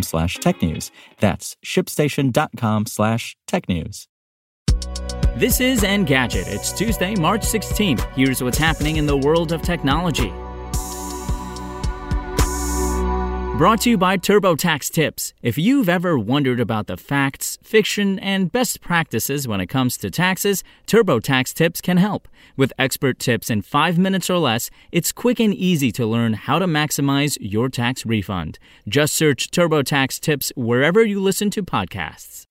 slash technews. That's shipstation.com slash technews. This is Engadget. It's Tuesday, March 16th. Here's what's happening in the world of technology. Brought to you by TurboTax Tips. If you've ever wondered about the facts, fiction, and best practices when it comes to taxes, TurboTax Tips can help. With expert tips in five minutes or less, it's quick and easy to learn how to maximize your tax refund. Just search TurboTax Tips wherever you listen to podcasts.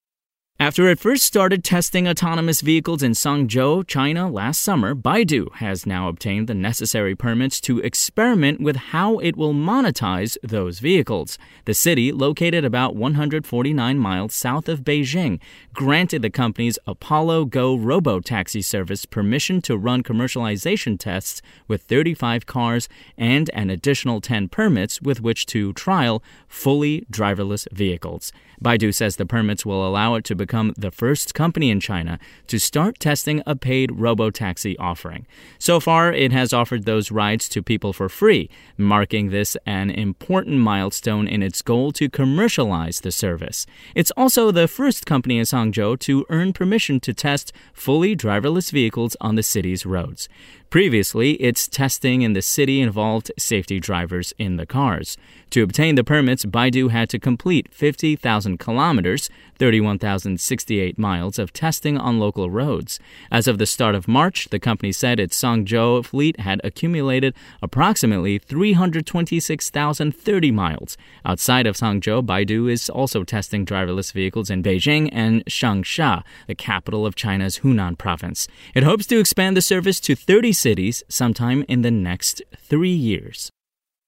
After it first started testing autonomous vehicles in Cangzhou, China last summer, Baidu has now obtained the necessary permits to experiment with how it will monetize those vehicles. The city, located about 149 miles south of Beijing, granted the company's Apollo Go robo-taxi service permission to run commercialization tests with 35 cars and an additional 10 permits with which to trial fully driverless vehicles. Baidu says the permits will allow it to become the first company in China to start testing a paid robo-taxi offering. So far, it has offered those rides to people for free, marking this an important milestone in its goal to commercialize the service. It's also the first company in Cangzhou to earn permission to test fully driverless vehicles on the city's roads. Previously, its testing in the city involved safety drivers in the cars. To obtain the permits, Baidu had to complete 50,000 kilometers, 31,068 miles of testing on local roads. As of the start of March, the company said its Cangzhou fleet had accumulated approximately 326,030 miles. Outside of Cangzhou, Baidu is also testing driverless vehicles in Beijing and Changsha, the capital of China's Hunan province. It hopes to expand the service to 30 cities sometime in the next three years.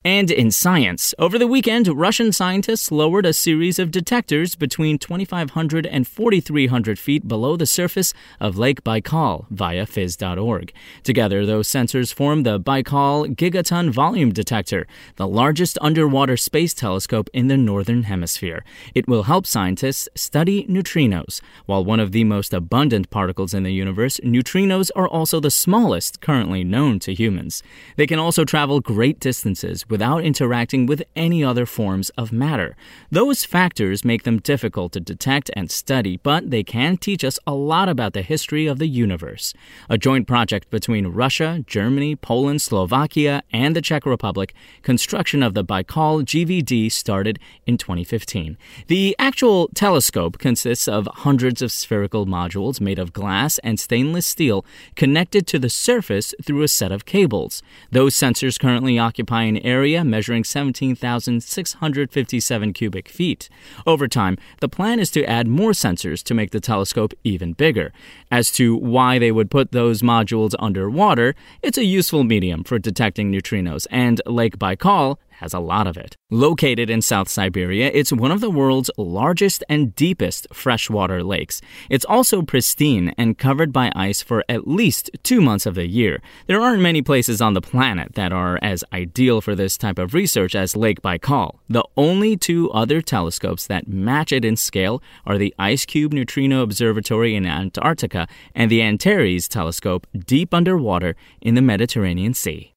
And in science, over the weekend, Russian scientists lowered a series of detectors between 2,500 and 4,300 feet below the surface of Lake Baikal via phys.org. Together, those sensors form the Baikal Gigaton Volume Detector, the largest underwater space telescope in the Northern Hemisphere. It will help scientists study neutrinos. While one of the most abundant particles in the universe, neutrinos are also the smallest currently known to humans. They can also travel great distances without interacting with any other forms of matter. Those factors make them difficult to detect and study, but they can teach us a lot about the history of the universe. A joint project between Russia, Germany, Poland, Slovakia, and the Czech Republic, construction of the Baikal GVD started in 2015. The actual telescope consists of hundreds of spherical modules made of glass and stainless steel connected to the surface through a set of cables. Those sensors currently occupy an area area measuring 17,657 cubic feet. Over time, the plan is to add more sensors to make the telescope even bigger. As to why they would put those modules underwater, it's a useful medium for detecting neutrinos, and Lake Baikal has a lot of it. Located in South Siberia, it's one of the world's largest and deepest freshwater lakes. It's also pristine and covered by ice for at least two months of the year. There aren't many places on the planet that are as ideal for this type of research as Lake Baikal. The only two other telescopes that match it in scale are the IceCube Neutrino Observatory in Antarctica and the Antares Telescope deep underwater in the Mediterranean Sea.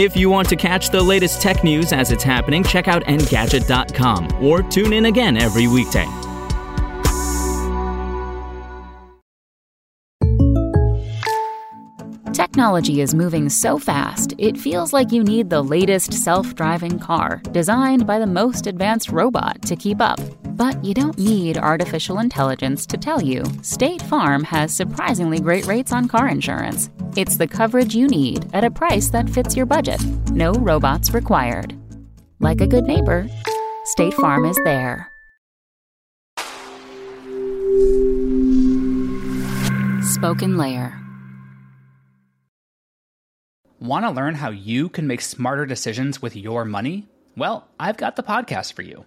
If you want to catch the latest tech news as it's happening, check out Engadget.com or tune in again every weekday. Technology is moving so fast, it feels like you need the latest self driving car designed by the most advanced robot to keep up. But you don't need artificial intelligence to tell you State Farm has surprisingly great rates on car insurance. It's the coverage you need at a price that fits your budget. No robots required. Like a good neighbor, State Farm is there. Spoken Layer. Want to learn how you can make smarter decisions with your money? Well, I've got the podcast for you.